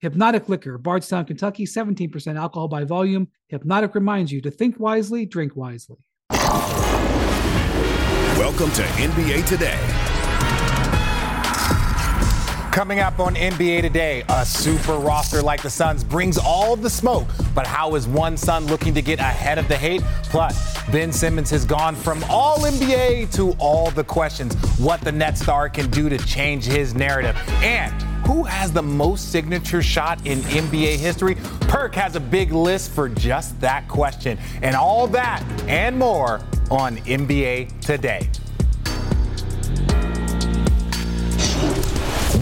Hypnotic Liquor, Bardstown, Kentucky, 17% alcohol by volume. Hypnotic reminds you to think wisely, drink wisely. Welcome to NBA Today. Coming up on NBA Today, a super roster like the Suns brings all the smoke. But how is one Sun looking to get ahead of the hate? Plus, Ben Simmons has gone from all NBA to all the questions. What the net star can do to change his narrative. And who has the most signature shot in NBA history? Perk has a big list for just that question. And all that and more on NBA Today.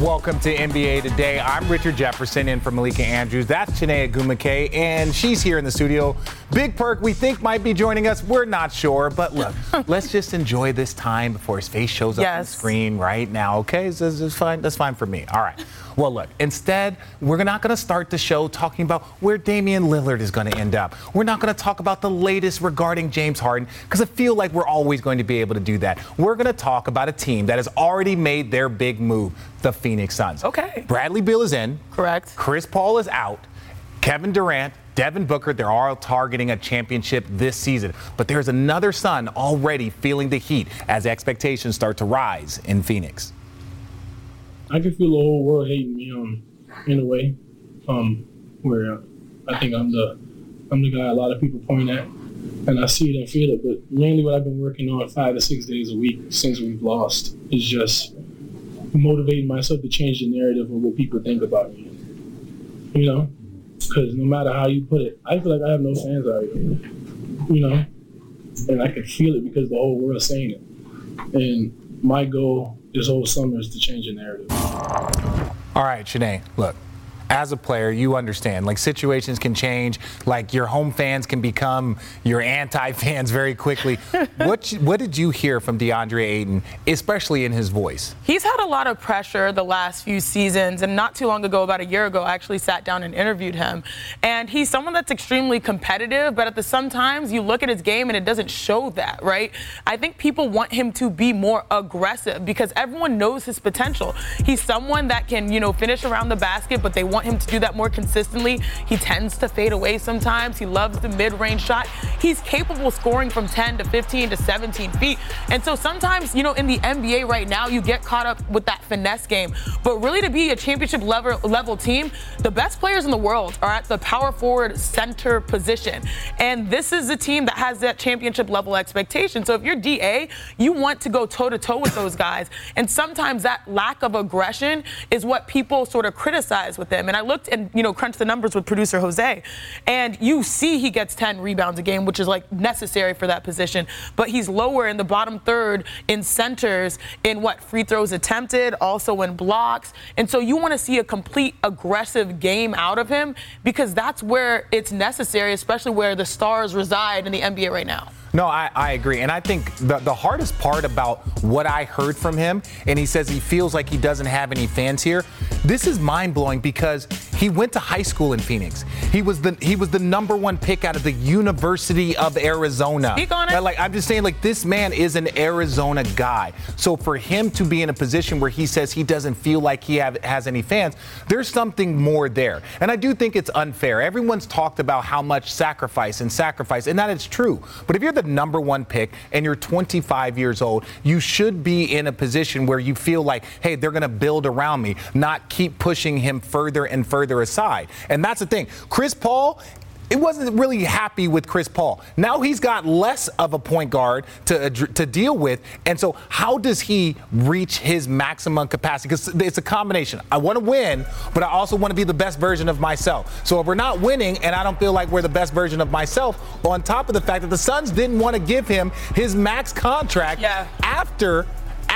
Welcome to NBA Today. I'm Richard Jefferson in for Malika Andrews. That's Chiney Ogwumike, and she's here in the studio. Big Perk, we think might be joining us. We're not sure, but look, let's just enjoy this time before his face shows up on the screen right now. Okay, is fine. That's fine for me. All right. Well, look, instead, we're not going to start the show talking about where Damian Lillard is going to end up. We're not going to talk about the latest regarding James Harden because I feel like we're always going to be able to do that. We're going to talk about a team that has already made their big move, the Phoenix Suns. Okay. Bradley Beal is in. Correct. Chris Paul is out. Kevin Durant, Devin Booker, they're all targeting a championship this season. But there's another Sun already feeling the heat as expectations start to rise in Phoenix. I can feel the whole world hating me um in a way, um, where uh, I think I'm the I'm the guy a lot of people point at, and I see it and feel it. But mainly, what I've been working on five to six days a week since we've lost is just motivating myself to change the narrative of what people think about me. You know, because no matter how you put it, I feel like I have no fans out here. You know, and I can feel it because the whole world's saying it. And my goal this whole summer is to change the narrative. All right, Chiney, look. As a player, you understand, like situations can change, like your home fans can become your anti-fans very quickly. what what did you hear from DeAndre Ayton, especially in his voice? He's had a lot of pressure the last few seasons, and not too long ago, about a year ago, I actually sat down and interviewed him. And he's someone that's extremely competitive, but at the sometimes you look at his game and it doesn't show that, right? I think people want him to be more aggressive because everyone knows his potential. He's someone that can, you know, finish around the basket, but they want him to do that more consistently. He tends to fade away sometimes. He loves the mid-range shot. He's capable scoring from 10 to 15 to 17 feet. And so sometimes, you know, in the NBA right now, you get caught up with that finesse game. But really to be a championship level, level team, the best players in the world are at the power forward center position. And this is a team that has that championship level expectation. So if you're DA, you want to go toe to toe with those guys. And sometimes that lack of aggression is what people sort of criticize with them. And I looked and, you know, crunched the numbers with producer Jose. And you see he gets 10 rebounds a game, which is like necessary for that position. But he's lower in the bottom third in centers in what free throws attempted, also in blocks. And so you want to see a complete aggressive game out of him because that's where it's necessary, especially where the stars reside in the NBA right now. No, I, I agree. And I think the, the hardest part about what I heard from him, and he says he feels like he doesn't have any fans here, this is mind blowing because he went to high school in Phoenix. He was the he was the number one pick out of the University of Arizona. Speak on it. Like I'm just saying, like this man is an Arizona guy. So for him to be in a position where he says he doesn't feel like he have, has any fans, there's something more there. And I do think it's unfair. Everyone's talked about how much sacrifice and sacrifice, and that is true. But if you're the number one pick and you're 25 years old, you should be in a position where you feel like, hey, they're going to build around me, not keep pushing him further and further aside. And that's the thing. Chris Paul, it wasn't really happy with Chris Paul. Now he's got less of a point guard to to deal with, and so how does he reach his maximum capacity? Because it's a combination. I want to win, but I also want to be the best version of myself. So if we're not winning, and I don't feel like we're the best version of myself, on top of the fact that the Suns didn't want to give him his max contract Yeah. after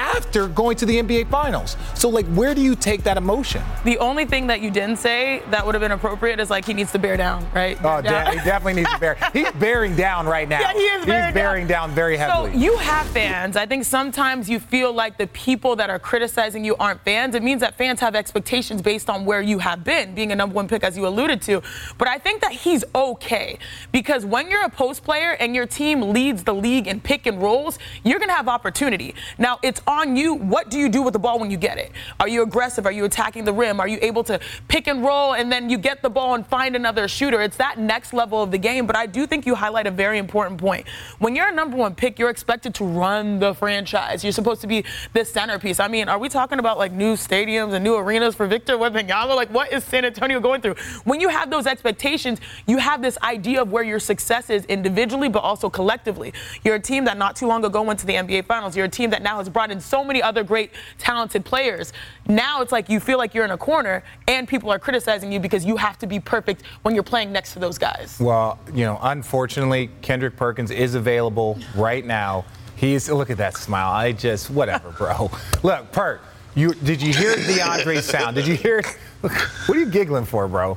after going to the NBA Finals. So, like, where do you take that emotion? The only thing that you didn't say that would have been appropriate is like he needs to bear down, right? Oh, yeah. he definitely needs to bear. He's bearing down right now. Yeah, he is bearing, He's bearing down. down. very heavily. So you have fans. I think sometimes you feel like the people that are criticizing you aren't fans. It means that fans have expectations based on where you have been, being a number one pick, as you alluded to. But I think that he's okay because when you're a post player and your team leads the league in pick and rolls, you're going to have opportunity. Now, it's on you. What do you do with the ball when you get it? Are you aggressive? Are you attacking the rim? Are you able to pick and roll and then you get the ball and find another shooter? It's that next level of the game. But I do think you highlight a very important point. When you're a number one pick, you're expected to run the franchise. You're supposed to be the centerpiece. I mean, are we talking about like new stadiums and new arenas for Victor Wembanyama? Like, what is San Antonio going through? When you have those expectations, you have this idea of where your success is individually, but also collectively. You're a team that not too long ago went to the NBA Finals. You're a team that now has brought in so many other great, talented players. Now it's like you feel like you're in a corner and people are criticizing you because you have to be perfect when you're playing next to those guys. Well, you know, unfortunately, Kendrick Perkins is available right now. He's look at that smile. I just whatever, bro. look, Perk. You did you hear DeAndre's sound? Did you hear? What are you giggling for, bro?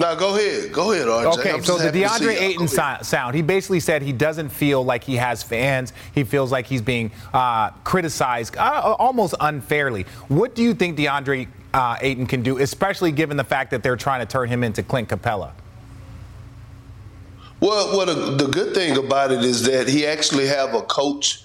No, go ahead. Go ahead, RJ. Okay, so the DeAndre Ayton sound, he basically said he doesn't feel like he has fans. He feels like he's being uh, criticized uh, almost unfairly. What do you think DeAndre uh, Ayton can do, especially given the fact that they're trying to turn him into Clint Capela? Well, well, the, the good thing about it is that he actually have a coach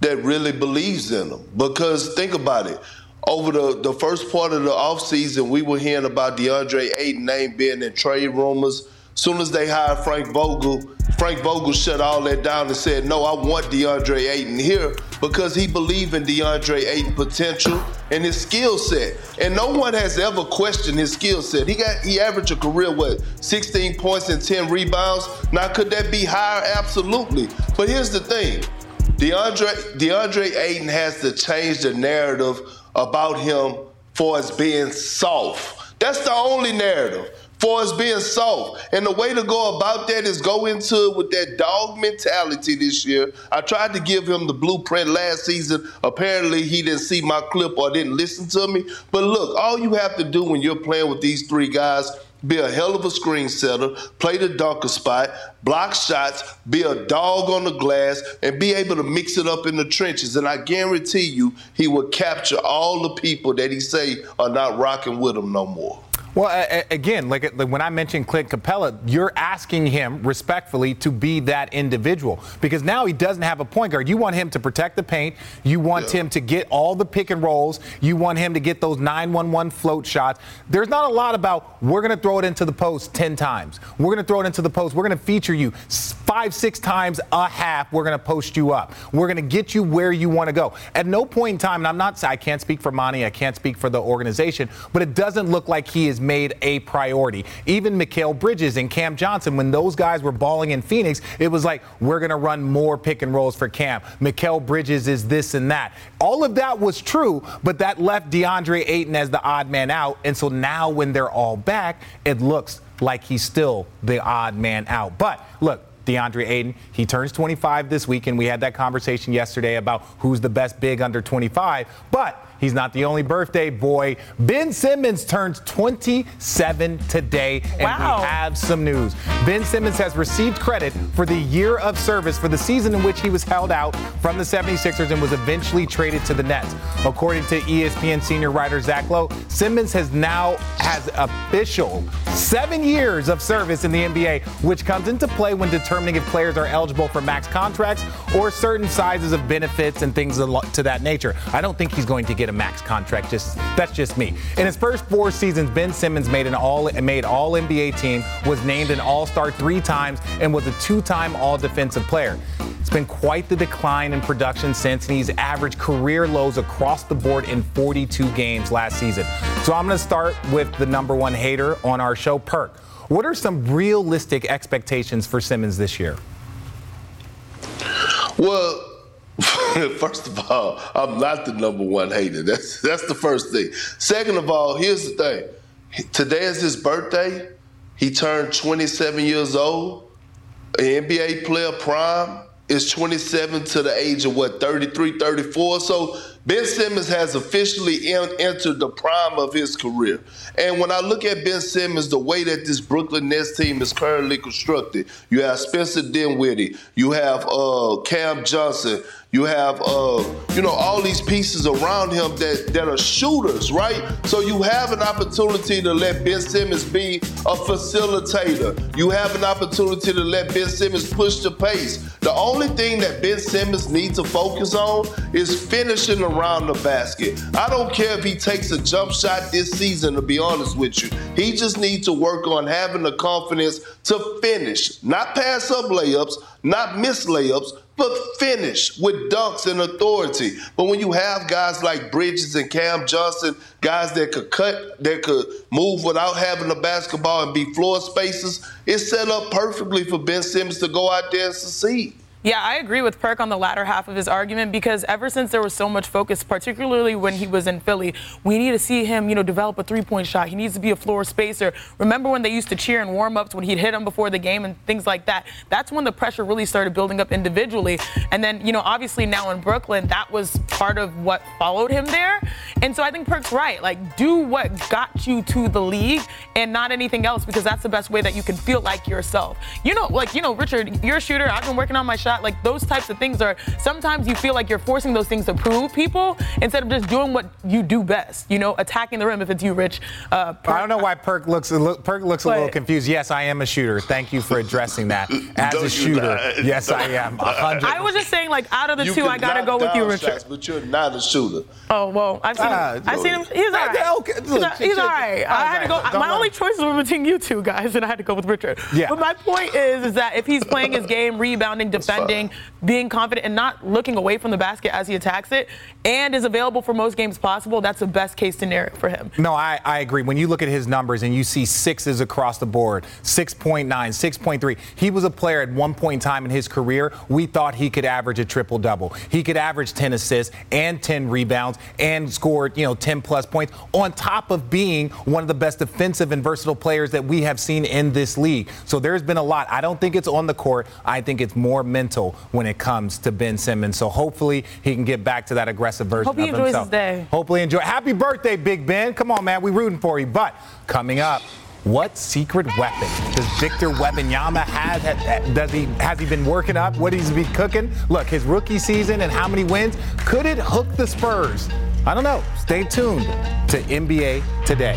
that really believes in him. Because think about it over the, the first part of the offseason, we were hearing about DeAndre Ayton name being in trade rumors. Soon as they hired Frank Vogel, Frank Vogel shut all that down and said, "No, I want DeAndre Ayton here because he believed in DeAndre Ayton potential and his skill set. And no one has ever questioned his skill set. He got he averaged a career what 16 points and 10 rebounds. Now could that be higher? Absolutely. But here's the thing: DeAndre DeAndre Ayton has to change the narrative about him for as being soft. That's the only narrative for us being soft. And the way to go about that is go into it with that dog mentality this year. I tried to give him the blueprint last season. Apparently, he didn't see my clip or didn't listen to me. But look, all you have to do when you're playing with these three guys be a hell of a screen setter, play the darker spot, block shots, be a dog on the glass, and be able to mix it up in the trenches. And I guarantee you, he will capture all the people that he say are not rocking with him no more. Well, again, like, when I mentioned Clint Capela, you're asking him respectfully to be that individual because now he doesn't have a point guard. You want him to protect the paint. You want yeah. him to get all the pick and rolls. You want him to get those 9-1-1 float shots. There's not a lot about we're going to throw it into the post 10 times. We're going to throw it into the post. We're going to feature you five, six times a half. We're going to post you up. We're going to get you where you want to go. At no point in time, and I'm not, I can't speak for Monty, I can't speak for the organization, but it doesn't look like he is made a priority. Even Mikal Bridges and Cam Johnson, when those guys were balling in Phoenix, it was like, we're going to run more pick and rolls for Cam. Mikal Bridges is this and that. All of that was true, but that left DeAndre Ayton as the odd man out. And so now when they're all back, it looks like he's still the odd man out. But look, DeAndre Ayton. He turns 25 this week, and we had that conversation yesterday about who's the best big under 25. But He's not the only birthday boy. Ben Simmons turns 27 today, and wow. we have some news. Ben Simmons has received credit for the year of service for the season in which he was held out from the 76ers and was eventually traded to the Nets. According to ESPN senior writer Zach Lowe, Simmons has now has official seven years of service in the NBA, which comes into play when determining if players are eligible for max contracts or certain sizes of benefits and things to that nature. I don't think he's going to get get a max contract. Just that's just me. In his first four seasons, Ben Simmons made an all made all NBA team, was named an All-Star three times, and was a two-time All Defensive Player. It's been quite the decline in production since, and he's averaged career lows across the board in 42 games last season. So I'm going to start with the number one hater on our show, Perk. What are some realistic expectations for Simmons this year? Well, first of all, I'm not the number one hater. That's that's the first thing. Second of all, here's the thing. Today is his birthday. He turned 27 years old, an NBA player prime. is 27 to the age of what 33 34 so ben simmons has officially entered the prime of his career and when i look at ben simmons the way that this brooklyn nets team is currently constructed you have spencer dinwiddie you have uh, cam johnson you have, uh, you know, all these pieces around him that, that are shooters, right? So you have an opportunity to let Ben Simmons be a facilitator. You have an opportunity to let Ben Simmons push the pace. The only thing that Ben Simmons needs to focus on is finishing around the basket. I don't care if he takes a jump shot this season, to be honest with you. He just needs to work on having the confidence to finish, not pass up layups, not miss layups, but finish with dunks and authority. But when you have guys like Bridges and Cam Johnson, guys that could cut, that could move without having the basketball and be floor spacers, it's set up perfectly for Ben Simmons to go out there and succeed. Yeah, I agree with Perk on the latter half of his argument because ever since there was so much focus, particularly when he was in Philly, we need to see him, you know, develop a three-point shot. He needs to be a floor spacer. Remember when they used to cheer in warm-ups when he'd hit him before the game and things like that? That's when the pressure really started building up individually. And then, you know, obviously now in Brooklyn, that was part of what followed him there. And so I think Perk's right. Like, do what got you to the league and not anything else because that's the best way that you can feel like yourself. You know, like, you know, Richard, you're a shooter. I've been working on my shot shot. Like those types of things are sometimes you feel like you're forcing those things to prove people instead of just doing what you do best. You know, attacking the rim if it's you, Rich. Uh, I don't know why Perk looks Perk looks a little confused. Yes, I am a shooter. Thank you for addressing that. As a shooter, yes. I am. 100 I was just saying, like out of the you two, I gotta go with you, Richard. Shots, but you're not a shooter. Oh well, I've seen Ah, him. I've seen him. He's all right. Okay, he's, look, he's all right. I had to go. My only choices were between you two guys, and I had to go with Richard. Yeah. But my point is, is that if he's playing his game, rebounding, defending, being confident, and not looking away from the basket as he attacks it, and is available for most games possible, that's the best case scenario for him. No, I, I agree. When you look at his numbers and you see sixes across the board 6.9, 6.3, he was a player at one point in time in his career. We thought he could average a triple double. He could average 10 assists and 10 rebounds and scored, you know, 10 plus points on top of being one of the best defensive and versatile players that we have seen in this league. So there's been a lot. I don't think it's on the court. I think it's more mental when it comes to Ben Simmons. So hopefully he can get back to that aggressive version Hope of himself. Hopefully enjoy. Happy birthday, Big Ben. Come on, man. We rooting for you. But coming up, what secret weapon does Victor Wembanyama have? Ha- Does he has he been working up? What he's been cooking? Look, his rookie season and how many wins could it hook the Spurs? I don't know. Stay tuned to NBA today.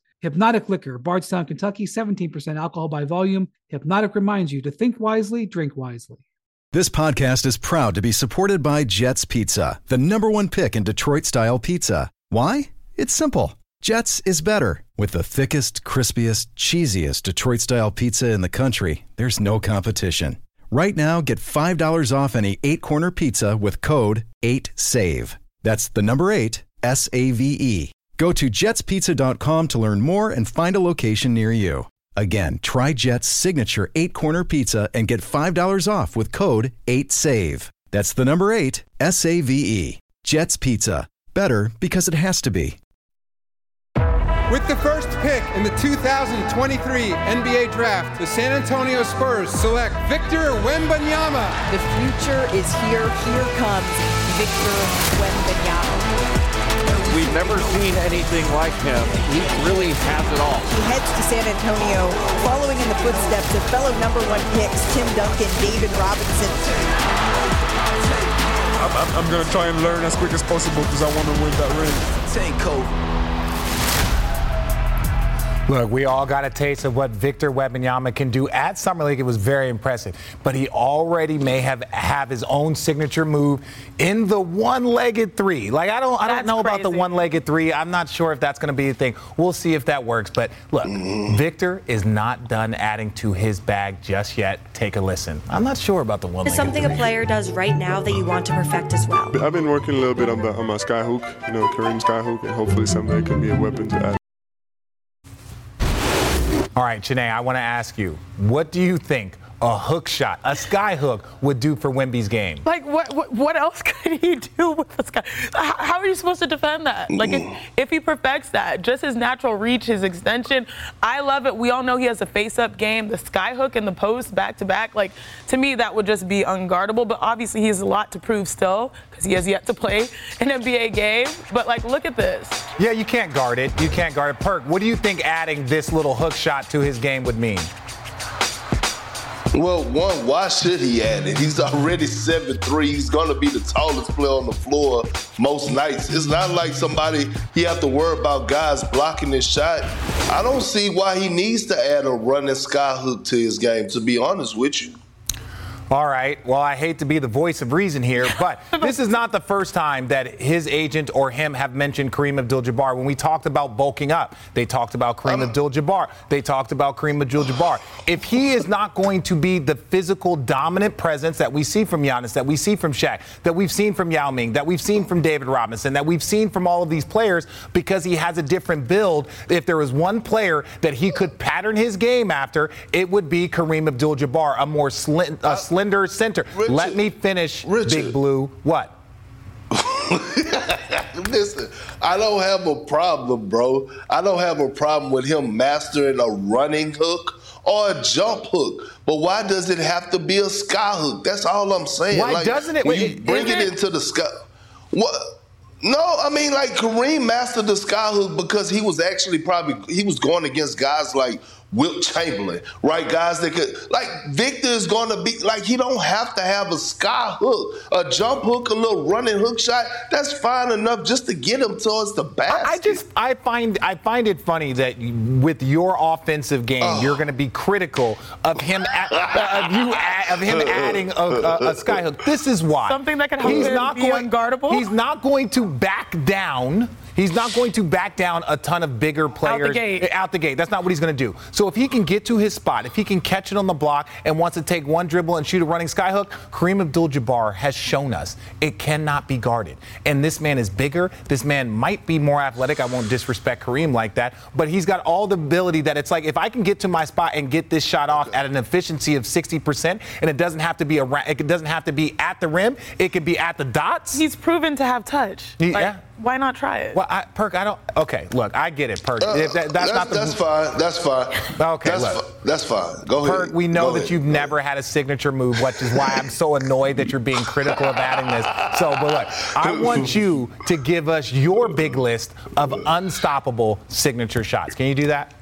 Hypnotic Liquor, Bardstown, Kentucky, 17% alcohol by volume. Hypnotic reminds you to think wisely, drink wisely. This podcast is proud to be supported by Jets Pizza, the number one pick in Detroit style pizza. Why? It's simple. Jets is better. With the thickest, crispiest, cheesiest Detroit style pizza in the country, there's no competition. Right now, get $5 off any eight corner pizza with code 8SAVE. That's the number eight, S A V E. Go to jetspizza.com to learn more and find a location near you. Again, try Jet's signature eight corner pizza and get $5 off with code 8SAVE. That's the number eight, S A V E. Jet's Pizza. Better because it has to be. With the first pick in the 2023 NBA Draft, the San Antonio Spurs select Victor Wembanyama. The future is here. Here comes Victor Wembanyama. We've never seen anything like him. He really has it all. He heads to San Antonio, following in the footsteps of fellow number one picks Tim Duncan, David Robinson. I'm, I'm, I'm going to try and learn as quick as possible because I want to win that ring. Take Kobe. Look, we all got a taste of what Victor Wembanyama can do at Summer League. It was very impressive, but he already may have have his own signature move in the one-legged three. Like I don't, I don't That's know about the one-legged three. I'm not sure if that's going to be a thing. We'll see if that works. But look, Victor is not done adding to his bag just yet. Take a listen. I'm not sure about the one-legged something three. a player does right now that you want to perfect as well? I've been working a little bit on, the, on my skyhook, you know, Kareem skyhook, and hopefully someday it can be a weapon to add. All right, Janae, I want to ask you, what do you think a hook shot, a sky hook, would do for Wimby's game? Like what, what? What else could he do with this guy? How, how are you supposed to defend that? Like if, mm. if he perfects that, just his natural reach, his extension, I love it. We all know he has a face-up game, the sky hook and the post back to back. Like to me, that would just be unguardable. But obviously, he has a lot to prove still because he has yet to play an NBA game. But like, look at this. Yeah, you can't guard it. You can't guard it. Perk, what do you think adding this little hook shot to his game would mean? Well, one, why should he add it? He's already 7'3. He's going to be the tallest player on the floor most nights. It's not like somebody he have to worry about guys blocking his shot. I don't see why he needs to add a running sky hook to his game, to be honest with you. All right. Well, I hate to be the voice of reason here, but this is not the first time that his agent or him have mentioned Kareem Abdul-Jabbar. When we talked about bulking up, they talked about Kareem um. Abdul-Jabbar. They talked about Kareem Abdul-Jabbar. If he is not going to be the physical dominant presence that we see from Giannis, that we see from Shaq, that we've seen from Yao Ming, that we've seen from David Robinson, that we've seen from all of these players, because he has a different build. If there was one player that he could pattern his game after, it would be Kareem Abdul-Jabbar, a more slin- a uh, center. Richard, Let me finish, Richard. Big Blue. What? Listen, I don't have a problem, bro. I don't have a problem with him mastering a running hook or a jump hook. But why does it have to be a sky hook? That's all I'm saying. Why doesn't it? When Wait, you bring it it- into the sky. What? No, I mean like Kareem mastered the sky hook because he was actually probably he was going against guys like Wilt Chamberlain, right? Guys that could like Victor is going to be like he don't have to have a sky hook, a jump hook, a little running hook shot. That's fine enough just to get him towards the basket. I just I find I find it funny that with your offensive game, you're going to be critical of him a- uh, of you a- of him adding a, a, a sky hook. This is why Something that can help he's him not be going unguardable? He's not going to back down. He's not going to back down a ton of bigger players gate. out the gate. That's not what he's going to do. So if he can get to his spot, if he can catch it on the block and wants to take one dribble and shoot a running skyhook, Kareem Abdul-Jabbar has shown us it cannot be guarded. And this man is bigger. This man might be more athletic. I won't disrespect Kareem like that, but he's got all the ability that it's like if I can get to my spot and get this shot off at an efficiency of 60%, and it doesn't have to be around, it doesn't have to be at the rim. It could be at the dots. He's proven to have touch. He- Like, yeah. Why not try it? Well, I, Perk, I don't. Okay, look, I get it, Perk. Uh, If that- that's, not the. that's fine. That's fine. Okay, that's, look. fi- that's fine. Go ahead. Perk, we know Go that ahead. you've never had a signature move, which is why I'm so annoyed that you're being critical of adding this. So, but look, I want you to give us your big list of unstoppable signature shots. Can you do that?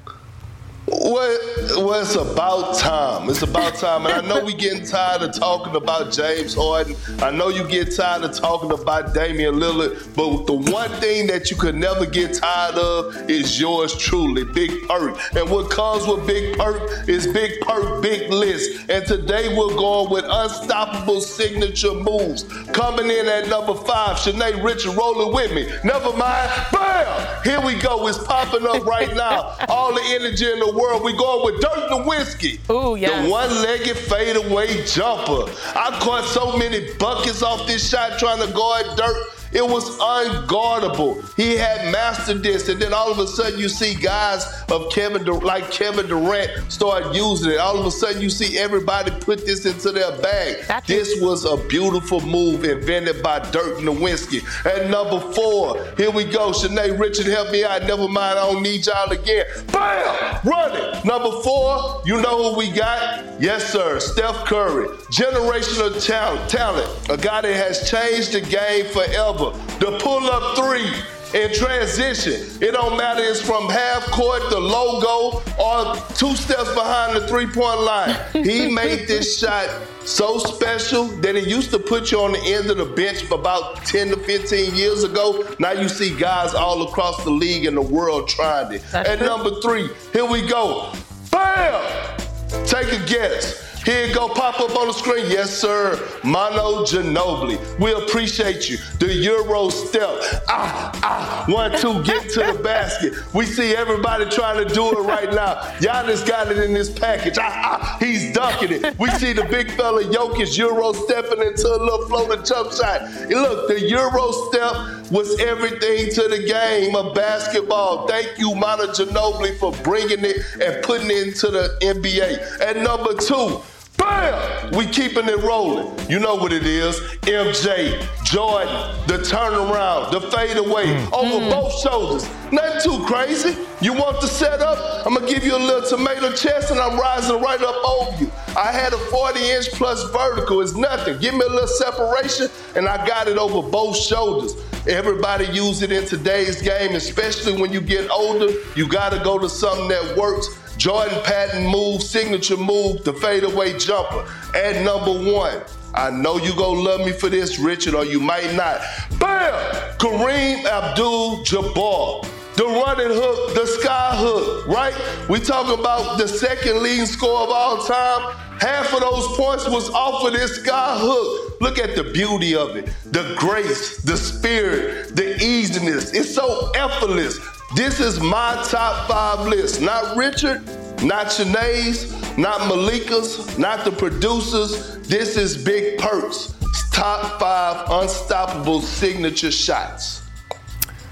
Well, well, it's about time. It's about time. And I know we getting tired of talking about James Harden. I know you get tired of talking about Damian Lillard. But the one thing that you could never get tired of is yours truly, Big Perk. And what comes with Big Perk is Big Perk Big List. And today we're going with unstoppable signature moves. Coming in at number five, Shanae Richard rolling with me. Never mind. Bam! Here we go. It's popping up right now. All the energy in the world. We going with Dirk Nowitzki. Ooh, yes. The one-legged fadeaway jumper. I caught so many buckets off this shot trying to guard Dirk. It was unguardable. He had mastered this, and then all of a sudden you see guys of Kevin Dur- like Kevin Durant start using it. All of a sudden you see everybody put this into their bag. That's this was a beautiful move invented by Dirk Nowitzki. And number four, here we go. Shanae Richard, help me out. Never mind, I don't need y'all again. Bam! Run it. Number four, you know who we got? Yes, sir. Steph Curry. Generational talent. talent. A guy that has changed the game forever. The pull-up three. in transition. It don't matter it's from half court, the logo, or two steps behind the three-point line. He made this shot so special that it used to put you on the end of the bench about 10 to 15 years ago. Now you see guys all across the league and the world trying it. That's At true. number three, here we go. Bam! Take a guess. Here go, pop up on the screen. Yes, sir. Manu Ginobili. We appreciate you. The Euro step. Ah, ah. One, two, get to the basket. We see everybody trying to do it right now. Giannis got it in this package. Ah, ah. He's dunking it. We see the big fella Jokic Euro stepping into a little floating jump shot. And look, the Euro step was everything to the game of basketball. Thank you, Manu Ginobili, for bringing it and putting it into the NBA. And number two, Bam! We keeping it rolling. You know what it is. MJ, Jordan, the turnaround, the fadeaway, mm. over mm. both shoulders. Nothing too crazy. You want the setup? I'm gonna give you a little tomato chest and I'm rising right up over you. I had a 40 inch plus vertical. It's nothing. Give me a little separation and I got it over both shoulders. Everybody use it in today's game, especially when you get older. You gotta go to something that works. Jordan Patton move, signature move, the fadeaway jumper. At number one, I know you gonna love me for this, Richard, or you might not. Bam! Kareem Abdul-Jabbar. The running hook, the sky hook, right? We talking about the second leading score of all time. Half of those points was off of this sky hook. Look at the beauty of it, the grace, the spirit, the easiness. It's so effortless. This is my top five list. Not Richard, not Shanae's, not Malika's, not the producers. This is Big Perks. Top five unstoppable signature shots.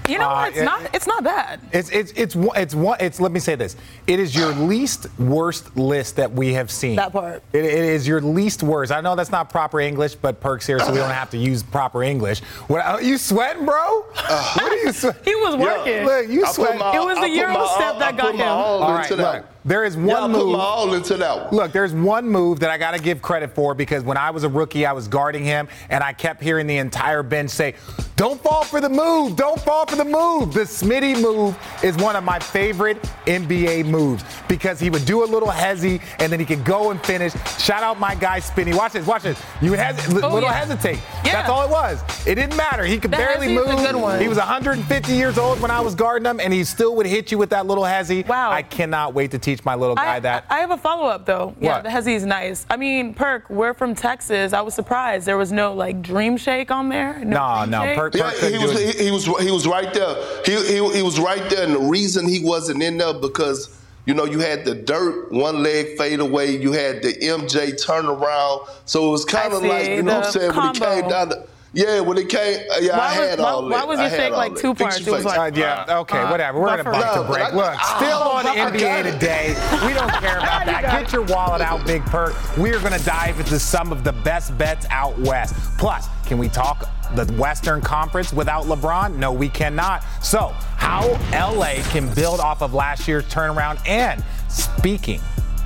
You know Uh, what? It's it- not. It's not bad. It's it's it's one- it's one. It's let me say this. It is your least worst list that we have seen. That part. It, it is your least worst. I know that's not proper English, but perks here, so we don't have to use proper English. What are you sweating, bro? what are you sweating? He was working. Look, you I put sweating. my- It was the I put Euro my step all- that I got put him. all All right, into that. look, there is Yeah, I one put move. my all into that one. Look, there's one move that I got to give credit for because when I was a rookie, I was guarding him, and I kept hearing the entire bench say, "Don't fall for the move! Don't fall for the move!" The Smitty move is one of my favorite NBA moves because he would do a little hezzy, and then he could go and finish. Shout out my guy Spinny. Watch this. Watch this. You hes- Oh, little yeah. hesitate. Yeah. That's all it was. It didn't matter. He could The barely hezzy is a move. good one. He was 150 years old when I was guarding him, and he still would hit you with that little hezzy. Wow. I cannot wait to teach my little guy I, that. I have a follow up though. Yeah, What? the hezzy is nice. I mean, Perk, we're from Texas. I was surprised there was no like Dream Shake on there. No, Dream no, Shake? Perk- Yeah, couldn't he was, he, he was he was right there. He, he he was right there, and the reason he wasn't in there because you know you had the Dirk one leg fade away, you had the MJ turnaround, so it was kind of like you know what I'm the saying when it came down to. Yeah, when it came, uh, yeah, Why I had why- all why that. was I your had shake all like two parts? It was like- Uh, yeah, okay, uh, whatever. We're going to buffer. back No, break. I- Look, still on I NBA today. We don't care about that. Get your wallet out, Big Perk. We are going to dive into some of the best bets out west. Plus, can we talk the Western Conference without LeBron? No, we cannot. So, how LA can build off of last year's turnaround. And speaking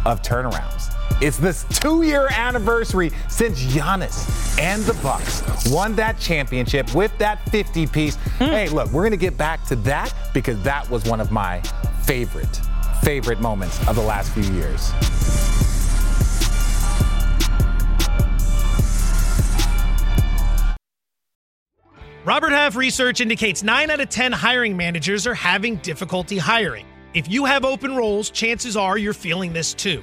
of turnarounds, it's this two-year anniversary since Giannis and the Bucks won that championship with that 50 piece. Hmm. Hey, look, we're gonna get back to that because that was one of my favorite, favorite moments of the last few years. Robert Half research indicates 9 out of 10 hiring managers are having difficulty hiring. If you have open roles, chances are you're feeling this too.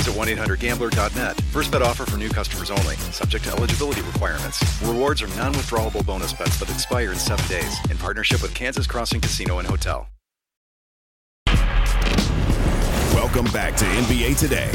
visit 1-800-GAMBLER.net. First bet offer for new customers only. Subject to eligibility requirements. Rewards are non-withdrawable bonus bets that expire in seven days. In partnership with Kansas Crossing Casino and Hotel. Welcome back to NBA Today.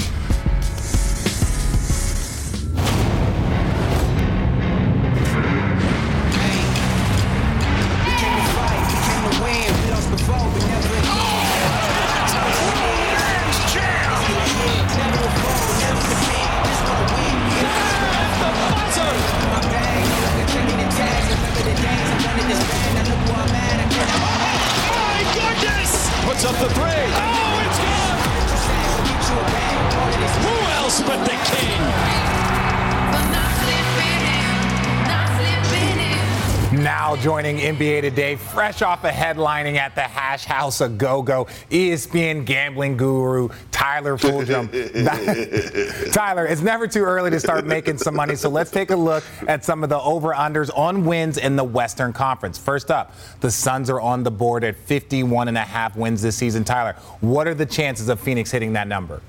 Puts up the three. Oh, it's good. Who else but the king? Now joining NBA Today, fresh off of headlining at the Hash House of Go Go, ESPN gambling guru Tyler Fulghum. Tyler, it's never too early to start making some money, so let's take a look at some of the over-unders on wins in the Western Conference. First up, the Suns are on the board at 51 and a half wins this season. Tyler, what are the chances of Phoenix hitting that number?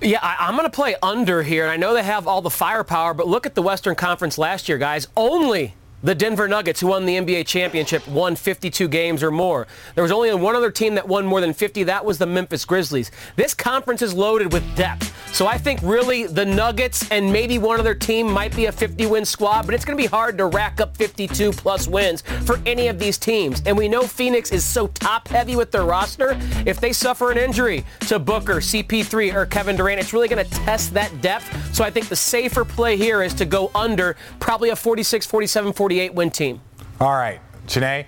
Yeah, I, am going to play under here, and I know they have all the firepower, but look at the Western Conference last year, guys. Only the Denver Nuggets, who won the NBA championship, won 52 games or more. There was only one other team that won more than 50. That was the Memphis Grizzlies. This conference is loaded with depth. So I think really the Nuggets and maybe one other team might be a 50 win squad, but it's going to be hard to rack up 52 plus wins for any of these teams. And we know Phoenix is so top heavy with their roster. If they suffer an injury to Booker, CP3, or Kevin Durant, it's really going to test that depth. So I think the safer play here is to go under probably a 46, 47, 48 win team. All right, Chiney.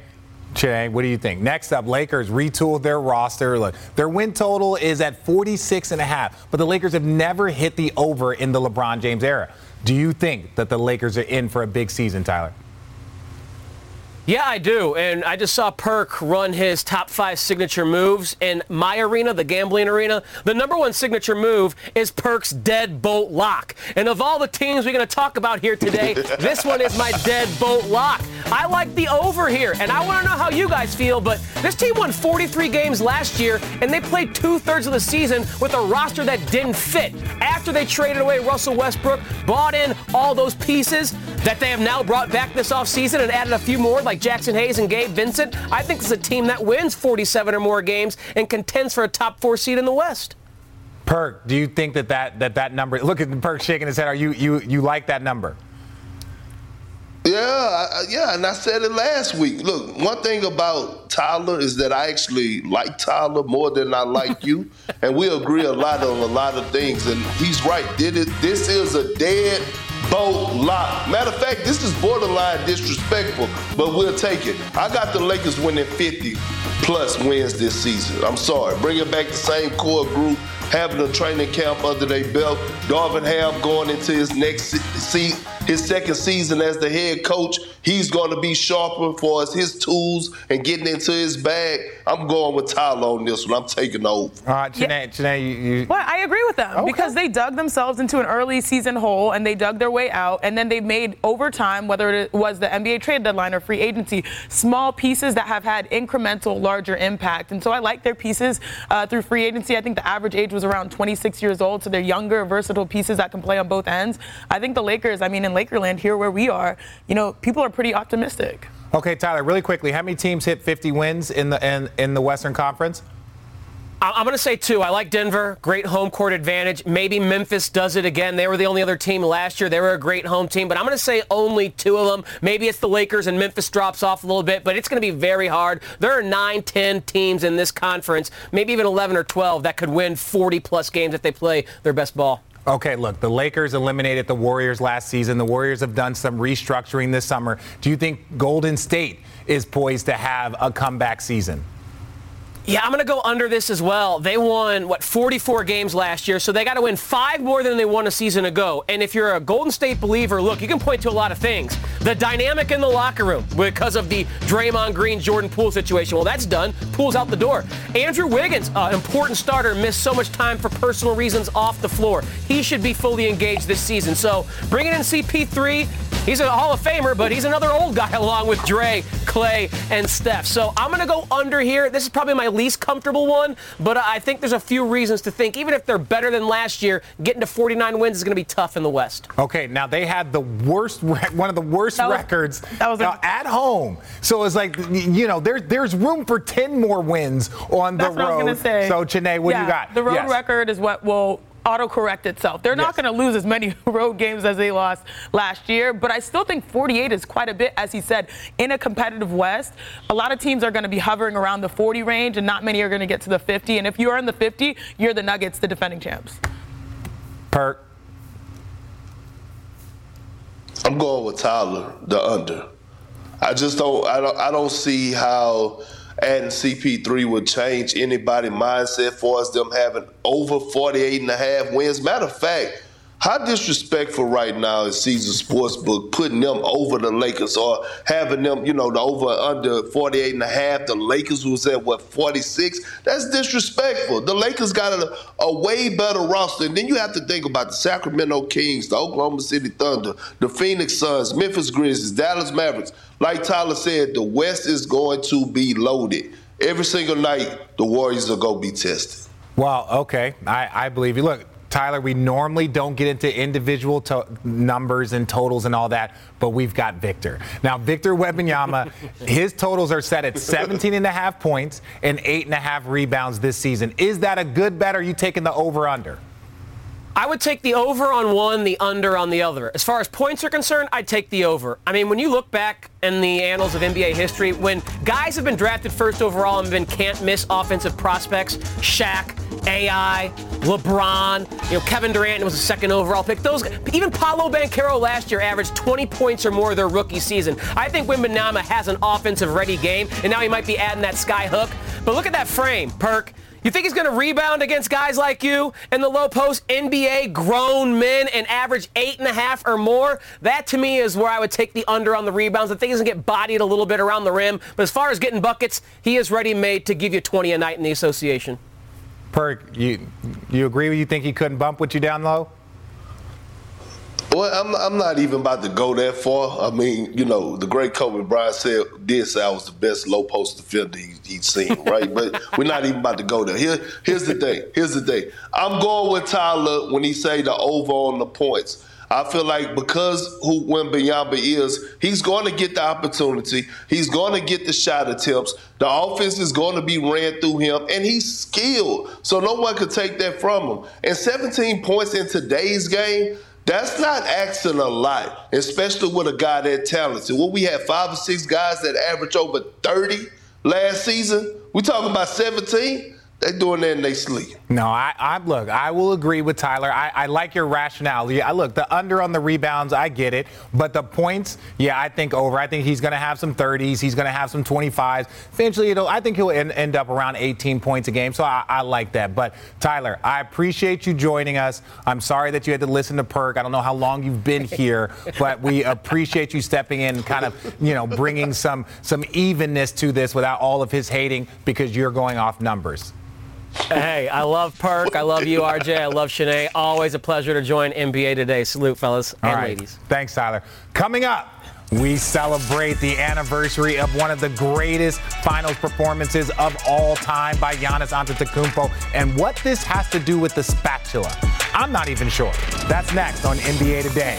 Che, what do you think? Next up, Lakers retooled their roster. Look, their win total is at 46 and a half, but the Lakers have never hit the over in the LeBron James era. Do you think that the Lakers are in for a big season, Tyler? Yeah, I do. And I just saw Perk run his top five signature moves in my arena, the gambling arena. The number one signature move is Perk's deadbolt lock. And of all the teams we're going to talk about here today, this one is my deadbolt lock. I like the over here. And I want to know how you guys feel, but this team won 43 games last year, and they played two thirds of the season with a roster that didn't fit. After they traded away Russell Westbrook, bought in all those pieces that they have now brought back this offseason and added a few more, like Jaxson Hayes and Gabe Vincent, I think it's a team that wins 47 or more games and contends for a top four seed in the West. Perk, do you think that that, that, that number? Look at Perk shaking his head. Are you you you like that number? Yeah, I, yeah, and I said it last week. Look, one thing about Tyler is that I actually like Tyler more than I like you, and we agree a lot on a lot of things. And he's right. Did it? This is a dead boat lock. Matter of fact, this is borderline disrespectful, but we'll take it. I got the Lakers winning 50 plus wins this season. I'm sorry. Bringing back the same core group, having a training camp under their belt. Darvin Ham going into his next season his second season as the head coach, he's going to be sharper for us, his tools and getting into his bag. I'm going with Tyler on this one. I'm taking over. All right, Janae, yeah. Janae you, you, Well, I agree with them okay. because they dug themselves into an early season hole and they dug their way out, and then they made over time, whether it was the NBA trade deadline or free agency, small pieces that have had incremental, larger impact. And so I like their pieces uh, through free agency. I think the average age was around 26 years old, so they're younger, versatile pieces that can play on both ends. I think the Lakers, I mean, in Lakerland here where we are, you know, people are pretty optimistic. Okay, Tyler, really quickly, how many teams hit 50 wins in the in, in the Western Conference? I'm going to say two. I like Denver. Great home court advantage. Maybe Memphis does it again. They were the only other team last year. They were a great home team, but I'm going to say only two of them. Maybe it's the Lakers and Memphis drops off a little bit, but it's going to be very hard. There are nine, ten teams in this conference, maybe even 11 or 12, that could win 40 plus games if they play their best ball. Okay, look, the Lakers eliminated the Warriors last season. The Warriors have done some restructuring this summer. Do you think Golden State is poised to have a comeback season? Yeah, I'm going to go under this as well. They won, what, 44 games last year, so they got to win five more than they won a season ago. And if you're a Golden State believer, look, you can point to a lot of things. The dynamic in the locker room because of the Draymond Green Jordan Poole situation. Well, that's done. Poole's out the door. Andrew Wiggins, uh, important starter, missed so much time for personal reasons off the floor. He should be fully engaged this season. So bringing in CP3, He's a Hall of Famer, but he's another old guy along with Dre, Clay, and Steph. So I'm going to go under here. This is probably my least comfortable one, but I think there's a few reasons to think, even if they're better than last year, getting to 49 wins is going to be tough in the West. Okay, now they had the worst, one of the worst That was- records that was a- uh, at home. So it's like, you know, there's there's room for 10 more wins on That's the what I was road. going to say. So, Chiney, what do you got? The road Yes. record is what will autocorrect itself. They're not Yes. going to lose as many road games as they lost last year, but I still think 48 is quite a bit, as he said, in a competitive West. A lot of teams are going to be hovering around the 40 range, and not many are going to get to the 50. And if you are in the 50, you're the Nuggets, the defending champs. Perk. I'm going with Tyler, the under. I just don't I don't I don't see how adding CP3 would change anybody's mindset for us them having over 48 and a half wins. Matter of fact, how disrespectful right now is Caesar Sportsbook putting them over the Lakers or having them, you know, the over under 48 and a half. The Lakers was at what 46. That's disrespectful. The Lakers got a, a way better roster. And then you have to think about the Sacramento Kings, the Oklahoma City Thunder, the Phoenix Suns, Memphis Grizzlies, Dallas Mavericks. Like Tyler said, the West is going to be loaded. Every single night, the Warriors are going to be tested. Well, okay, I, I believe you. Look, Tyler, we normally don't get into individual to- numbers and totals and all that, but we've got Victor. Now, Victor Wembanyama, his totals are set at 17 and a half points and eight and a half rebounds this season. Is that a good bet? Or are you taking the over/under? I would take the over on one, the under on the other. As far as points are concerned, I'd take the over. I mean, when you look back in the annals of NBA history, when guys have been drafted first overall and been can't miss offensive prospects, Shaq, AI, LeBron, you know, Kevin Durant was a second overall pick. Those even Paolo Banchero last year averaged 20 points or more their rookie season. I think Wembanyama has an offensive ready game, and now he might be adding that sky hook. But look at that frame, Perk. You think he's going to rebound against guys like you in the low post, NBA grown men, and average eight and a half or more? That to me is where I would take the under on the rebounds. I think he's going to get bodied a little bit around the rim, but as far as getting buckets, he is ready made to give you 20 a night in the association. Perk, you you agree with you think he couldn't bump with you down low? Well, I'm, I'm not even about to go that far. I mean, you know, the great Kobe Bryant said did say I was the best low post defender he, he'd seen, right? but we're not even about to go there. Here, here's the thing. Here's the thing. I'm going with Tyler when he say the over on the points. I feel like because who Wembanyama is, he's going to get the opportunity. He's going to get the shot attempts. The offense is going to be ran through him, and he's skilled, so no one could take that from him. And 17 points in today's game. That's not asking a lot, especially with a guy that talented. Well, we had five or six guys that averaged over 30 last season. We talking about 17. They doing that in they sleep. No, I, I look. I will agree with Tyler. I, I like your rationality. I look the under on the rebounds. I get it, but the points, yeah, I think over. I think he's going to have some 30s. He's going to have some 25s. Eventually, it'll. I think he'll end, end up around 18 points a game. So I, I like that. But Tyler, I appreciate you joining us. I'm sorry that you had to listen to Perk. I don't know how long you've been here, but we appreciate you stepping in, and kind of, you know, bringing some some evenness to this without all of his hating because you're going off numbers. Hey, I love Perk. I love you, RJ. I love Chiney. Always a pleasure to join NBA today. Salute, fellas and All right. ladies. Thanks, Tyler. Coming up, we celebrate the anniversary of one of the greatest finals performances of all time by Giannis Antetokounmpo and what this has to do with the spatula. I'm not even sure. That's next on NBA Today.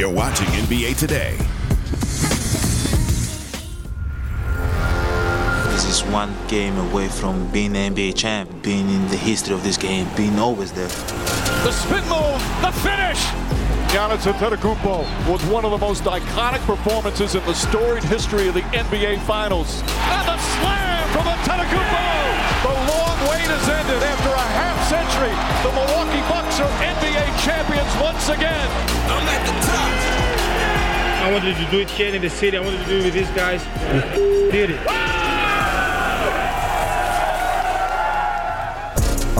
You're watching NBA Today. This is one game away from being an NBA champ, being in the history of this game, being always there. The spin move, the finish. Giannis Antetokounmpo was one of the most iconic performances in the storied history of the NBA Finals. And the slam from Antetokounmpo. The long wait has ended after a half century. The Milwaukee Bucks are NBA champions once again. I'm at the top. I wanted to do it here in the city. I wanted to do it with these guys. We did it.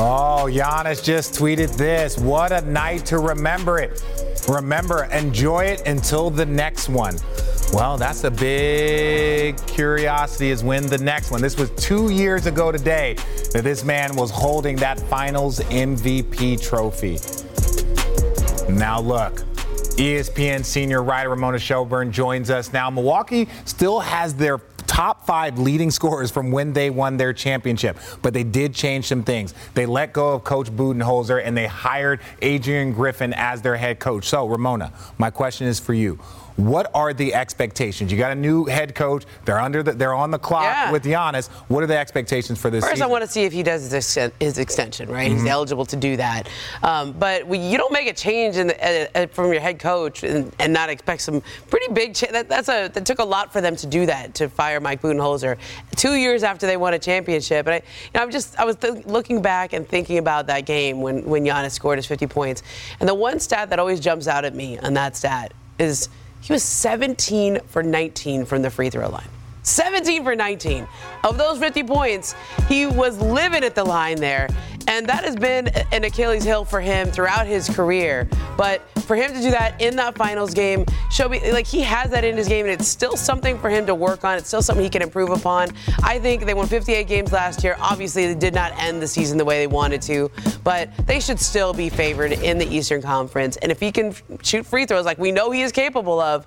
Oh, Giannis just tweeted this. What a night to remember it. Remember, enjoy it until the next one. Well, that's a big curiosity is when the next one. This was two years ago today that this man was holding that finals MVP trophy. Now, look, ESPN senior writer Ramona Shelburne joins us now. Milwaukee still has their top five leading scorers from when they won their championship, but they did change some things. They let go of Coach Budenholzer and they hired Adrian Griffin as their head coach. So, Ramona, my question is for you. What are the expectations? You got a new head coach. They're under the, they're on the clock Yeah. with Giannis. What are the expectations for this First, season? I want to see if he does his, his extension, right? Mhm. He's eligible to do that. Um, but we, you don't make a change in the, uh, uh, from your head coach and, and not expect some pretty big. Cha- that, that's a that took a lot for them to do that to fire Mike Budenholzer two years after they won a championship. And I, you know, I'm just I was th- looking back and thinking about that game when when Giannis scored his 50 points. And the one stat that always jumps out at me on that stat is he was 17 for 19 from the free throw line. 17 for 19. Of those 50 points, he was living at the line there. And that has been an Achilles heel for him throughout his career. But for him to do that in that finals game, show me like he has that in his game, and it's still something for him to work on. It's still something he can improve upon. I think they won 58 games last year. Obviously, they did not end the season the way they wanted to, but they should still be favored in the Eastern Conference. And if he can shoot free throws like we know he is capable of,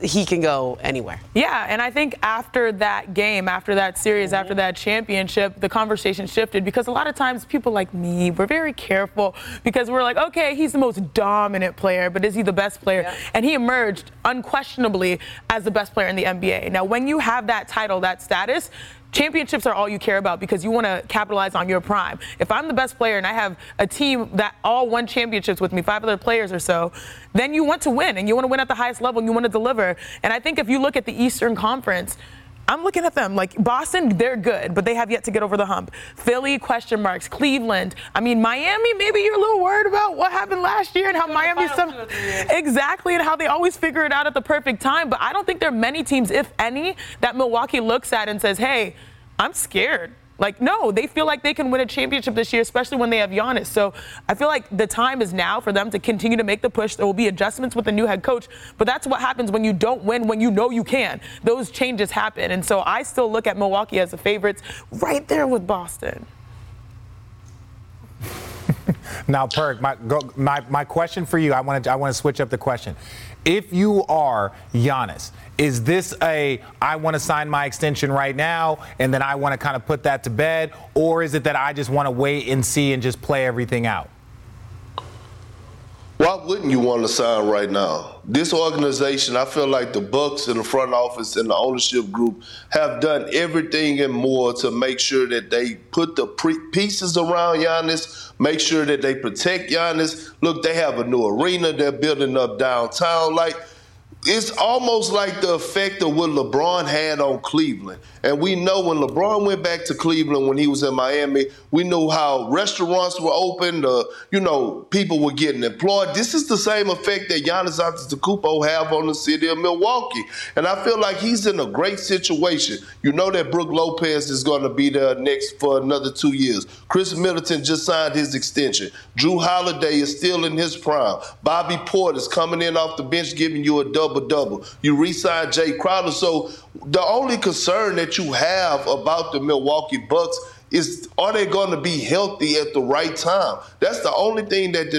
he can go anywhere. Yeah, and I think after that game, after that series, after mm-hmm. that championship, the conversation shifted because a lot of times people like me, we're very careful because we're like, okay, he's the most dominant player, but is he the best player? And he emerged unquestionably as the best player in the NBA. Now, when you have that title, that status, championships are all you care about because you want to capitalize on your prime. If I'm the best player and I have a team that all won championships with me, five other players or so, then you want to win and you want to win at the highest level and you want to deliver. And I think if you look at the Eastern Conference, I'm looking at them like Boston, they're good, but they have yet to get over the hump. Philly, question marks. Cleveland. I mean, Miami, maybe you're a little worried about what happened last year and how Miami some exactly and how they always figure it out at the perfect time. But I don't think there are many teams, if any, that Milwaukee looks at and says, "Hey, I'm scared." Like, no, they feel like they can win a championship this year, especially when they have Giannis. So I feel like the time is now for them to continue to make the push. There will be adjustments with the new head coach, but that's what happens when you don't win when you know you can. Those changes happen. And so I still look at Milwaukee as the favorites right there with Boston. Now, Perk, my, go, my, my question for you, I want to I want to switch up the question. If you are Giannis, is this a I want to sign my extension right now and then I want to kind of put that to bed, or is it that I just want to wait and see and just play everything out? Why wouldn't you want to sign right now? This organization, I feel like the Bucks and the front office and the ownership group have done everything and more to make sure that they put the pre- pieces around Giannis, make sure that they protect Giannis. Look, they have a new arena they're building up downtown. Like it's almost like the effect of what LeBron had on Cleveland. And we know when LeBron went back to Cleveland when he was in Miami, we knew how restaurants were open, uh, you know, people were getting employed. This is the same effect that Giannis Antetokounmpo have on the city of Milwaukee. And I feel like he's in a great situation. You know that Brook Lopez is going to be there next for another two years. Khris Middleton just signed his extension. Jrue Holiday is still in his prime. Bobby Portis is coming in off the bench giving you a double double. You re-signed Jae Crowder. So the only concern that you have about the Milwaukee Bucks is are they going to be healthy at the right time? That's the only thing that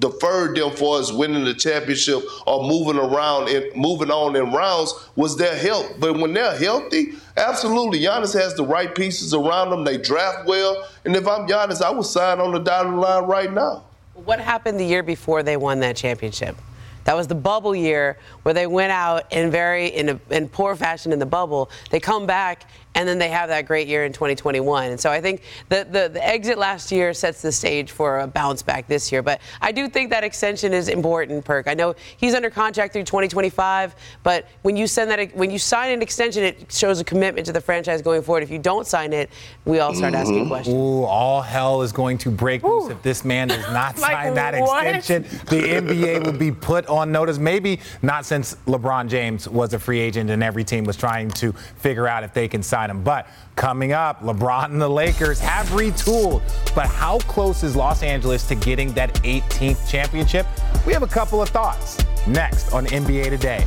deferred them for us winning the championship or moving around and moving on in rounds was their health. But when they're healthy, absolutely, Giannis has the right pieces around them. They draft well, and if I'm Giannis, I would sign on the dotted line right now. What happened the year before they won that championship? That was the bubble year where they went out in very in, a, in poor fashion in the bubble. They come back and then they have that great year in 2021. And so I think the, the, the, exit last year sets the stage for a bounce back this year. But I do think that extension is important, Perk. I know he's under contract through 2025, but when you send that when you sign an extension, it shows a commitment to the franchise going forward. If you don't sign it, we all start mm-hmm. asking questions. Ooh, all hell is going to break loose if this man does not like sign that what? extension. The NBA will be put on notice. Maybe not since LeBron James was a free agent and every team was trying to figure out if they can sign him. But coming up, LeBron and the Lakers have retooled. But how close is Los Angeles to getting that 18th championship? We have a couple of thoughts next on NBA Today.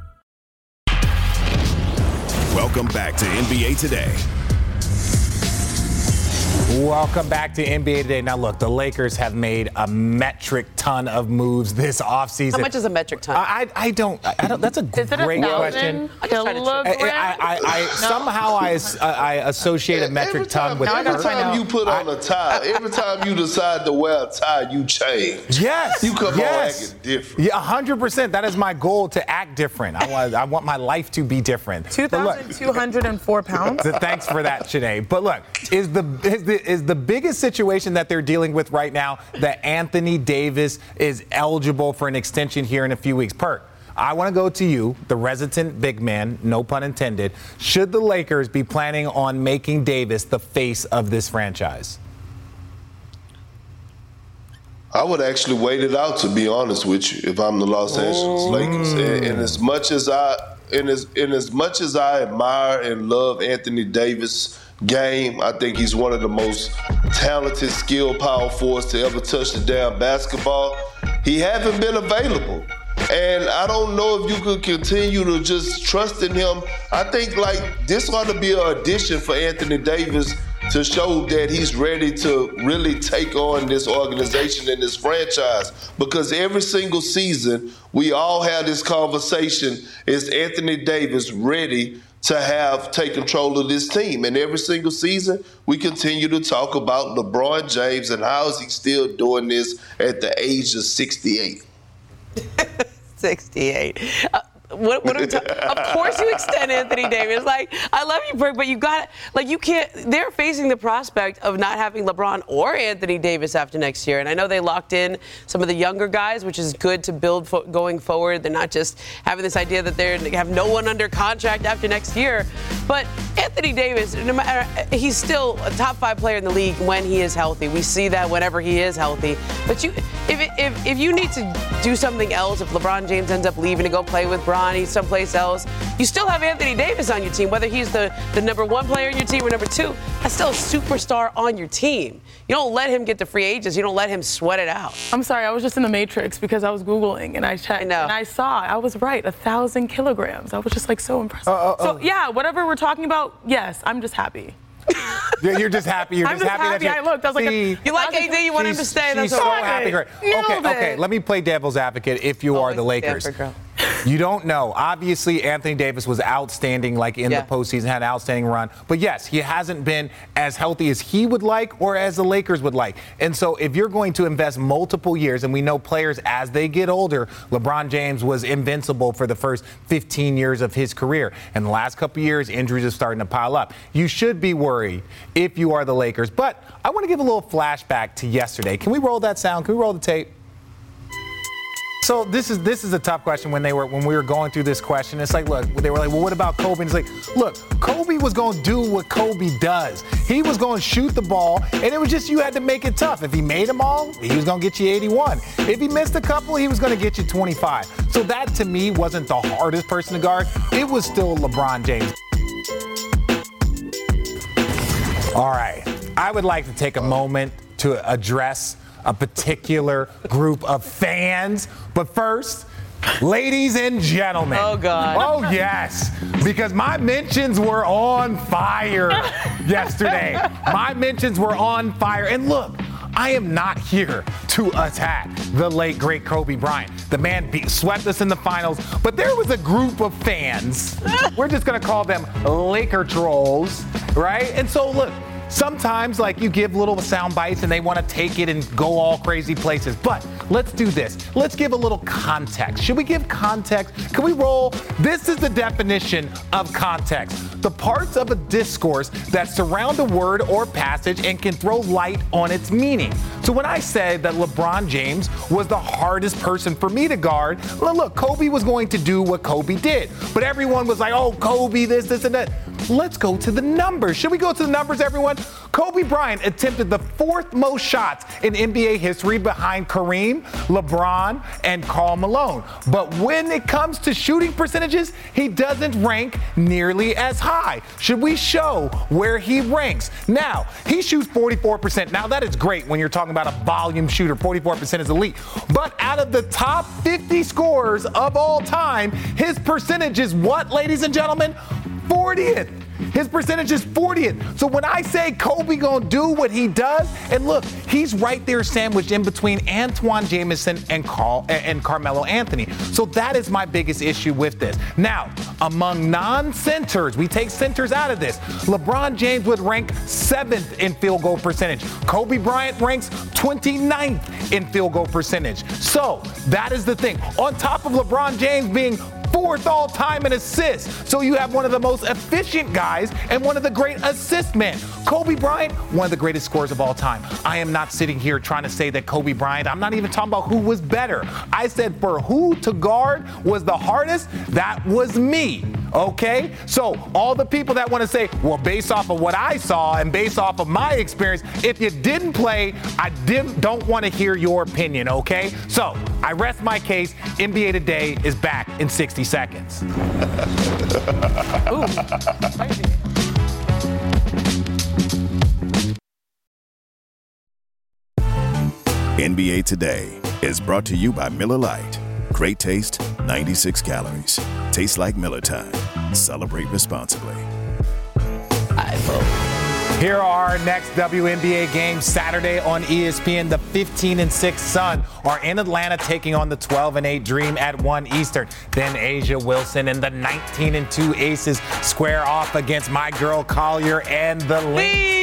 Welcome back to NBA Today. Welcome back to NBA Today. Now, look, the Lakers have made a metric ton of moves this offseason. How much is a metric ton? I, I, don't, I don't. That's a great question. I, I, I, somehow I, I associate a metric ton with. Every time you put on a tie, every time you decide to wear a tie, you change. Yes. You come yes. on acting different. Yeah, 100%. That is my goal to act different. I want, I want my life to be different. 2,204 pounds. Thanks for that, Sinead. But look, is the, is the is the biggest situation that they're dealing with right now that Anthony Davis is eligible for an extension here in a few weeks. Perk, I want to go to you, the resident big man, no pun intended. Should the Lakers be planning on making Davis the face of this franchise? I would actually wait it out to be honest with you if I'm the Los Angeles Lakers. And, and, as much as I and as, and as much as I admire and love Anthony Davis game. I think he's one of the most talented, skilled power forwards to ever touch the damn basketball. He haven't been available. And I don't know if you could continue to just trust in him. I think like this ought to be an addition for Anthony Davis to show that he's ready to really take on this organization and this franchise. Because every single season, we all have this conversation is Anthony Davis ready to have take control of this team. And every single season, we continue to talk about LeBron James and how is he still doing this at the age of 68. 68. Uh, what, what of course you extend Anthony Davis. Like, I love you, Perk, but you got like you can't. They're facing the prospect of not having LeBron or Anthony Davis after next year, and I know they locked in some of the younger guys, which is good to build fo- going forward. They're not just having this idea that they have no one under contract after next year. But Anthony Davis, no matter he's still a top five player in the league when he is healthy. We see that whenever he is healthy. But you, if if if you need to do something else, if LeBron James ends up leaving to go play with Bron Bronny someplace else. You still have Anthony Davis on your team, whether he's the, the number one player in your team or number two. That's still a superstar on your team. You don't let him get to free agents. You don't let him sweat it out. I'm sorry, I was just in the matrix because I was Googling and I checked. I know. And I saw, I was right, a thousand kilograms. I was just like so impressed. Uh, uh, so, yeah, whatever we're talking about, yes, I'm just happy. You're you're just happy. You're I'm just just happy, happy that I looked. I was like, See, You like AD? You want him to she's- stay? That's She's so happy. Great. Okay, okay. Let me play devil's advocate. If you are the Lakers, Stanford girl. You don't know. Obviously, Anthony Davis was outstanding, like in Yeah. the postseason, had an outstanding run. But yes, he hasn't been as healthy as he would like or as the Lakers would like. And so, if you're going to invest multiple years, and we know players as they get older, LeBron James was invincible for the first 15 years of his career. And the last couple years, injuries are starting to pile up. You should be worried if you are the Lakers. But I want to give a little flashback to yesterday. Can we roll that sound? Can we roll the tape? So this is this is a tough question when they were when we were going through this question. It's like, look, they were like, well, what about Kobe? And it's like, look, Kobe was going to do what Kobe does. He was going to shoot the ball, and it was just you had to make it tough. If he made them all, he was going to get you 81. If he missed a couple, he was going to get you 25. So that to me wasn't the hardest person to guard. It was still LeBron James. All right. I would like to take a moment to address a particular group of fans. But first, ladies and gentlemen. Oh, God. Oh, yes. Because my mentions were on fire yesterday. My mentions were on fire. And look, I am not here to attack the late, great Kobe Bryant. The man beat, swept us in the finals, but there was a group of fans. We're just going to call them Laker trolls, right? And so, look, Sometimes, like you give little sound bites and they want to take it and go all crazy places. But let's do this. Let's give a little context. Should we give context? Can we roll? This is the definition of context the parts of a discourse that surround a word or passage and can throw light on its meaning. So when I said that LeBron James was the hardest person for me to guard, well, look, Kobe was going to do what Kobe did. But everyone was like, oh, Kobe, this, this, and that. Let's go to the numbers. Should we go to the numbers, everyone? Kobe Bryant attempted the fourth most shots in NBA history behind Kareem, LeBron, and Karl Malone. But when it comes to shooting percentages, he doesn't rank nearly as high. Should we show where he ranks? Now, he shoots 44%. Now, that is great when you're talking about a volume shooter. 44% is elite. But out of the top 50 scorers of all time, his percentage is what, ladies and gentlemen? 40th. His percentage is 40th. So when I say Kobe gonna do what he does, and look, he's right there sandwiched in between Antawn Jamison and Carl and Carmelo Anthony. So that is my biggest issue with this. Now, among non-centers, we take centers out of this. LeBron James would rank seventh in field goal percentage. Kobe Bryant ranks 29th in field goal percentage. So that is the thing. On top of LeBron James being fourth all time in assists. So you have one of the most efficient guys and one of the great assist men. Kobe Bryant, one of the greatest scorers of all time. I am not sitting here trying to say that Kobe Bryant, I'm not even talking about who was better. I said for who to guard was the hardest, that was me. Okay? So all the people that want to say, well, based off of what I saw and based off of my experience, if you didn't play, I didn't don't want to hear your opinion, okay? So I rest my case. NBA Today is back in 60 seconds. NBA Today is brought to you by Miller Lite. Great taste, 96 calories. Tastes like Miller time. Celebrate responsibly. Here are our next WNBA games Saturday on ESPN. The 15 and 6 Sun are in Atlanta taking on the 12 and 8 Dream at 1 Eastern. Then A'ja Wilson and the 19 and 2 Aces square off against my girl Collier and the Lynx.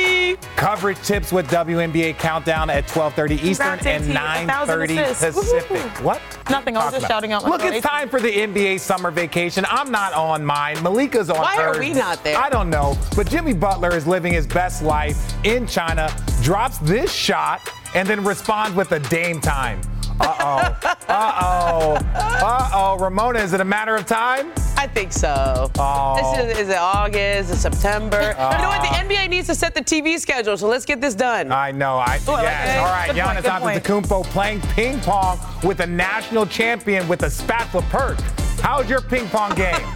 Coverage tips with WNBA countdown at 12:30 Eastern Congrats, and 9:30 assists. Pacific. Woo-hoo. What? Nothing. I was Talk just about- shouting out. my Look, girl, it's time for the NBA summer vacation. I'm not on mine. Malika's on Why are we not there? I don't know. But Jimmy Butler is living his best life in China, drops this shot, and then responds with a Dame time. Uh oh. uh oh. Uh oh. Ramona, is it a matter of time? I think so. Oh. This is, is it August? Is it September? You know what? The NBA needs to set the TV schedule, so let's get this done. I know. I Oh, I like yes. that. All right. Good point, Giannis good Antetokounmpo playing ping pong with a national champion with a spatula perk. How's your ping pong game?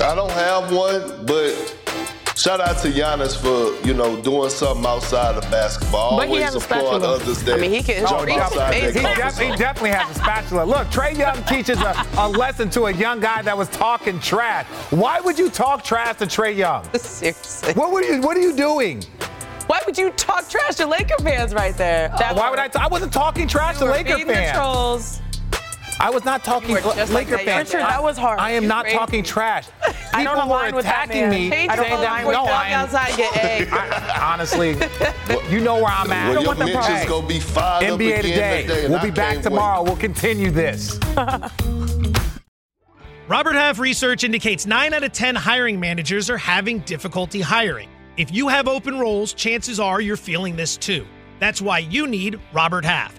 I don't have one, but Shout out to Giannis for you know doing something outside of basketball. But he Always has a spatula. others that I mean, he can- jump he's outside amazing. He, def- he definitely has a spatula. Look, Trae Young teaches a, a lesson to a young guy that was talking trash. Why would you talk trash to Trae Young? Seriously. What were you? What are you doing? Why would you talk trash to Laker fans right there? Why would I? T- I wasn't talking trash to You were Laker feeding the fans. trolls. I was not talking You just like Laker that fans. Richard, that was hard. I am You not crazy. talking trash. I don't People were align with that attacking me. Change I don't your align name with before you no, I am- outside and get egg. I- honestly, you know where I'm at. Well, your What the mentions price? gonna be fired up NBA again today. today, We'll I be back tomorrow. wait. We'll continue this. Robert Half research indicates 9 out of 10 hiring managers are having difficulty hiring. If you have open roles, chances are you're feeling this too. That's why you need Robert Half.